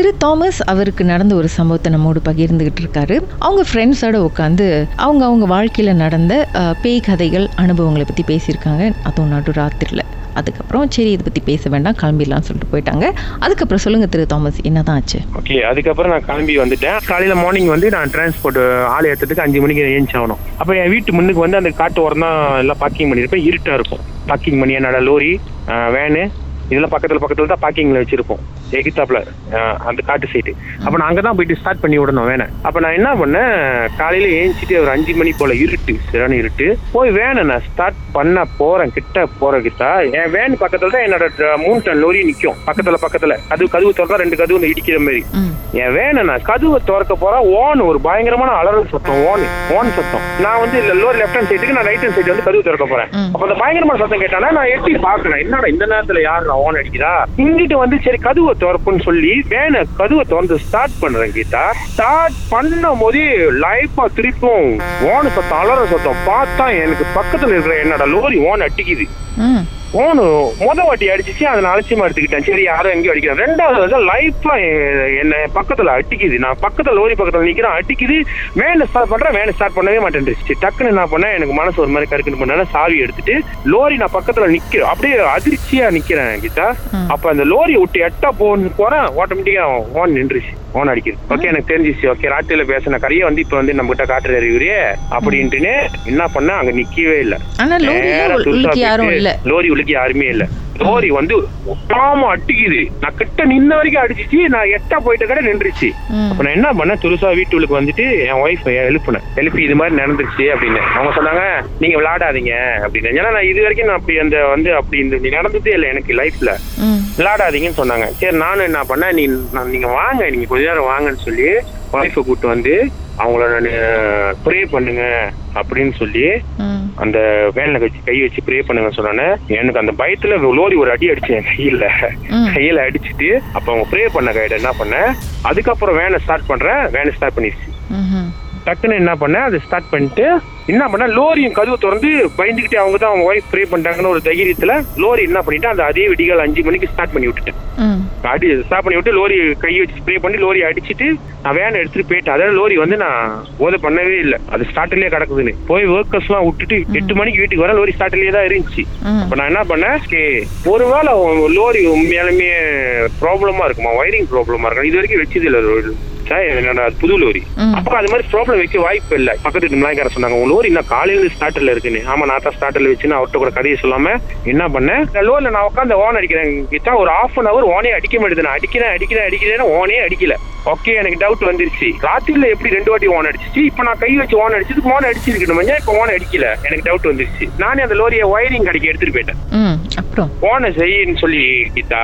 திரு Thomas அவருக்கு நடந்த ஒரு சம்பவத்தை நம்மோடு பகிர்ந்துகிட்டு இருக்காரு. அவங்க ஃப்ரெண்ட்ஸோட உட்காந்து அவங்க அவங்க வாழ்க்கையில் நடந்த பேய் கதைகள் அனுபவங்களை பற்றி பேசியிருக்காங்க. அதுவும் நடு ராத்திரியில். அதுக்கப்புறம் சரி இதை பத்தி பேச வேண்டாம் கிளம்பிடலாம்னு சொல்லிட்டு போயிட்டாங்க. அதுக்கப்புறம் சொல்லுங்க திரு தாமஸ் என்னதான் ஆச்சு? ஓகே அதுக்கப்புறம் நான் கிளம்பி வந்துட்டேன். காலையில மார்னிங் வந்து நான் டிரான்ஸ்போர்ட் ஆள் ஏற்றதுக்கு அஞ்சு மணிக்கு ஏஞ்சி ஆகணும் அப்போ என் வீட்டு முன்னுக்கு வந்து அந்த காட்டு ஓரம் தான் எல்லாம் பார்க்கிங் பண்ணியிருப்பேன். இருட்டா இருக்கும். பார்க்கிங் பண்ணி என்னோட லோரி வேனு இதெல்லாம் பக்கத்துல பக்கத்துல தான் பார்க்கிங்ல வச்சிருப்போம். எகித்தாப்ல அந்த காட்டு சைடு அப்ப நான் அங்கதான் போயிட்டு ஸ்டார்ட் பண்ணி விடணும் வேனை. அப்ப நான் என்ன பண்ணேன் காலையில ஏஞ்சிட்டு ஒரு அஞ்சு மணி போல இருட்டு சரியான இருட்டு போய் வேனை நான் ஸ்டார்ட் பண்ண போறேன் கிட்ட போற கிட்ட என் வேன் பக்கத்துல தான் என்னோட மூணு டன் லோரி நிக்கும். பக்கத்துல பக்கத்துல. அது கதவு திறந்தா ரெண்டு கதவு இடிக்கிற மாதிரி. என் வேனை நான் கதவை திறக்க போறேன் ஓன் ஒரு பயங்கரமான அலறல் சத்தம் ஓன் ஓன் சத்தம். நான் வந்து லோரி லெஃப்ட் ஹேண்ட் சைடுக்கு நான் ரைட் ஹேண்ட் சைடு வந்து கதவு திறக்க போறேன். ம். அப்ப அந்த பயங்கரமான சத்தம் கேட்டானா நான் எட்டி பாக்குறேன் என்னடா இந்த நேரத்துல யாரு ஓன் அடிக்கிறா இங்கிட்டு வந்து சரி கதவை திறப்புன்னு சொல்லி வேனை கதுவை திறந்து ஸ்டார்ட் பண்றேன் கீதா. ஸ்டார்ட் பண்ணும் போதே லைஃபா திருப்பும். ஓன சத்தம் அலற சத்தம். பார்த்தா எனக்கு பக்கத்துல இருக்கிற என்னோட லோரி ஓன் அட்டிக்குது ஓனு முத வாட்டி அடிச்சிச்சு அதை நான் அலட்சியமா எடுத்துக்கிட்டேன். சரி யாரும் எங்கேயும் அடிக்கிறேன் ரெண்டாவது வந்து லைஃப்ல என்ன பக்கத்துல அடிக்குது. நான் பக்கத்துல லோரி பக்கத்துல நிக்கிறேன் அடிக்குது. வேனை ஸ்டார்ட் பண்றேன் வேனை ஸ்டார்ட் பண்ணவே மாட்டேன்ருச்சு டக்குன்னு என்ன பண்ணேன் எனக்கு மனசு ஒரு மாதிரி கருக்குன்னு பண்ணால சாவி எடுத்துட்டு லோரி நான் பக்கத்துல நிக்கிறேன். அப்படியே அதிர்ச்சியா நிக்கிறேன் கீதா. அப்ப அந்த லோரியை விட்டு எட்டா போன்னு போறேன் ஆட்டோமேட்டிக்கா ஓன் நின்றுச்சு. ஓன் அடிக்குது. ஓகே எனக்கு தெரிஞ்சிச்சு. ஓகே ராத்திரில பேசின கரையை வந்து இப்ப வந்து நம்ம கிட்ட காட்டுறாரு இவரே. அப்படின்ட்டுன்னு என்ன பண்ண அங்க நிக்கவே இல்லை. ஆனா லோரியில உள்ளுக்கு யாரும் இல்ல. லோரி வந்து ஒட்டாம அட்டிக்குது நான் கிட்ட நின்ன வரைக்கும் அடிச்சிச்சு. நான் எட்டா போயிட்ட கடை நின்றுச்சு. அப்ப நான் என்ன பண்ணேன்? துருசா வீட்டுக்கு வந்துட்டு என் ஒய்ஃப் எழுப்புனேன். எழுப்பி இது மாதிரி நடந்துருச்சு அப்படின்னு. அவங்க சொன்னாங்க நீங்க விளையாடாதீங்க அப்படின்னு. ஏன்னா நான் இது வரைக்கும் நான் அப்படி அந்த வந்து அப்படி இந்த நடந்ததே இல்லை எனக்கு லைஃப்ல விளையாடாதீங்கன்னு சொன்னாங்க. சரி நானும் என்ன பண்ணேன் நீ நீங்க வாங்க நீங்க கொஞ்ச நேரம் வாங்கன்னு சொல்லி ஒய்ஃபை கூப்பிட்டு வந்து அவங்கள நான் ப்ரே பண்ணுங்க அப்படின்னு சொல்லி அந்த வேன்ல வச்சு கை வச்சு ப்ரே பண்ணுங்க சொன்னானே எனக்கு அந்த பயத்துல லோரி ஒரு அடி அடிச்சேன் கையில. கையில அடிச்சிட்டு அப்ப அவங்க ப்ரே பண்ண கையில என்ன பண்ணேன் அதுக்கப்புறம் வேனை ஸ்டார்ட் பண்றேன் வேனை ஸ்டார்ட் பண்ணிடுச்சு. டக்குன்னு என்ன பண்ணேன் அதை ஸ்டார்ட் பண்ணிட்டு என்ன பண்ணேன் லோரியும் கதவு திறந்து பயந்துக்கிட்டு அவங்க தான் அவங்க ஒய்ஃப் ப்ரே பண்ணிட்டாங்கன்னு ஒரு தைரியத்துல லோரி என்ன பண்ணிட்டு அந்த அதே விடிகால் அஞ்சு மணிக்கு ஸ்டார்ட் பண்ணி விட்டுட்டேன். அடி ஸ்டாப் பண்ணி விட்டு லோரி கை வச்சு ஸ்ப்ரே பண்ணி லோரி அடிச்சிட்டு நான் வேன் எடுத்துட்டு போயிட்டேன். அதாவது லோரி வந்து நான் போதை பண்ணவே இல்லை. அது ஸ்டார்ட்லயே கிடக்குதுன்னு. போய் ஒர்க்கர்ஸ் எல்லாம் விட்டுட்டு எட்டு மணிக்கு வீட்டுக்கு வர லோரி ஸ்டார்ட்லயே தான் இருந்துச்சு. அப்ப நான் என்ன பண்ணேன் "Okay, ஒருவேளை லோரி உண்மையாலுமே ப்ராப்ளமா இருக்குமா? ஒயரிங் ப்ராப்ளமா இருக்கும் இது வரைக்கும் வச்சது இல்லை சார், என்னோட புது லோரி. அப்ப அது மாதிரி ப்ராப்ளம் வைக்க வாய்ப்பு இல்லை. பக்கத்து மிளாய்க்கார சொன்னாங்க உங்க லோரி இன்னும் காலையில ஸ்டார்ட்ல இருக்குன்னு. ஆமா நான் தான் ஸ்டார்ட்ல வச்சுன்னு அவர்கிட்ட கூட கதையை சொல்லாம என்ன பண்ணேன் லோரில நான் உட்காந்து ஓன் அடிக்கிறேன். கிட்ட ஒரு ஆஃப் அன் அவர் ஓனே அடிக்க மாட்டேது. நான் அடிக்கிறேன் அடிக்கிறேன் அடிக்கிறேன் ஓனே அடிக்கல. ஓகே எனக்கு டவுட் வந்துருச்சு. ராத்திரில எப்படி ரெண்டு வாட்டி ஓன் அடிச்சிச்சு? இப்ப நான் கை வச்சு ஓன் அடிச்சதுக்கு ஓன் அடிச்சிருக்கணும்? இப்ப ஓன் அடிக்கல? எனக்கு டவுட் வந்துருச்சு. நானே அந்த லோரியை ஒயரிங் கடைக்கு எடுத்துட்டு போயிட்டேன். ஓனை செய்யின்னு சொல்லி கிட்டா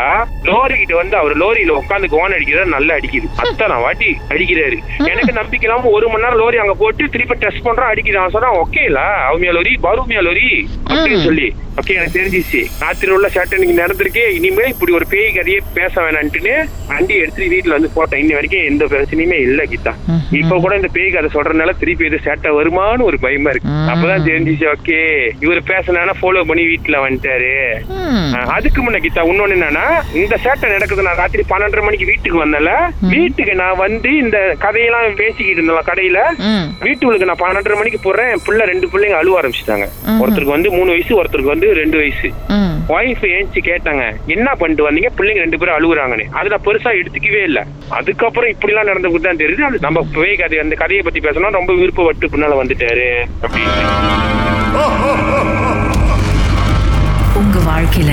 லோரி கிட்ட வந்து அவர் லோரியில உட்காந்து ஓன் அடிக்கிறாரு நல்லா அடிக்குது. அத்தனை வாட்டி அடிக்கிறாரு. எனக்கு நம்பிக்கை இல்லாம ஒரு மணி நேரம் லோரி அங்க போட்டு திருப்பி டெஸ்ட் பண்றான் அடிக்கிறான் சொன்னா ஓகே இல்ல அவுமியா லோரி பருமியா லோரி அப்படின்னு சொல்லி. ஓகே எனக்கு தெரிஞ்சிச்சு. ராத்திரி உள்ள சேட்டை நீங்க நடந்திருக்கே. இனிமே இப்படி ஒரு பேய் கதையே பேச வேணான்ட்டுன்னு வண்டி எடுத்துட்டு வீட்டுல வந்து போட்டேன். இன்னி வரைக்கும் எந்த பிரச்சனையுமே இல்ல ம்ஹும். இப்ப கூட இந்த பேய் கதை சொல்றதுனால திருப்பி எது சேட்டை வருமான்னு ஒரு பயமா இருக்கு. அப்பதான் தெரிஞ்சிச்சு ஓகே இவர் பேசினா ஃபாலோ பண்ணி வீட்டுல வந்துட்டாரு. அதுக்கு முன்ன கீதா இன்னொன்னு என்னன்னா இந்த சேட்டை நடக்குது. நான் ராத்திரி பன்னெண்டரை மணிக்கு வீட்டுக்கு வந்தல வீட்டுக்கு நான் வந்து இந்த கதையெல்லாம் பேசிக்கிட்டு இருந்தேன் கடையில. ம். வீட்டுக்கு நான் பன்னெண்டரை மணிக்கு போறேன் பிள்ளை ரெண்டு பிள்ளைங்க அழுவ ஆரம்பிச்சிட்டாங்க. ஒருத்தருக்கு வந்து மூணு வயசு ஒருத்தருக்கு வந்து ரெண்டு வயசு. ஒய்ஃப் ஏஞ்சி கேட்டாங்க என்ன பண்ணிட்டு வந்தீங்க? பிள்ளைங்க ரெண்டு பேரும் அழுகுறாங்கன்னு. அது நான் பெருசா எடுத்துக்கவே இல்ல. அதுக்கப்புறம் இப்படி எல்லாம் நடந்து தான் தெரியுது. அது நம்ம பேய் கதை அந்த கதையை பத்தி பேசணும் ரொம்ப விருப்பப்பட்டு பின்னால வந்துட்டாரு அப்படின்னு. உங்க வாழ்க்கையில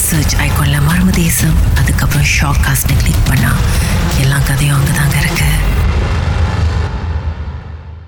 சர்ச் ஐக்கோனில் மர்ம தேசம் அதுக்கப்புறம் ஷாக் காஸ்ட்னு கிளிக் பண்ணால் எல்லா கதையும் அங்கே தாங்க இருக்குது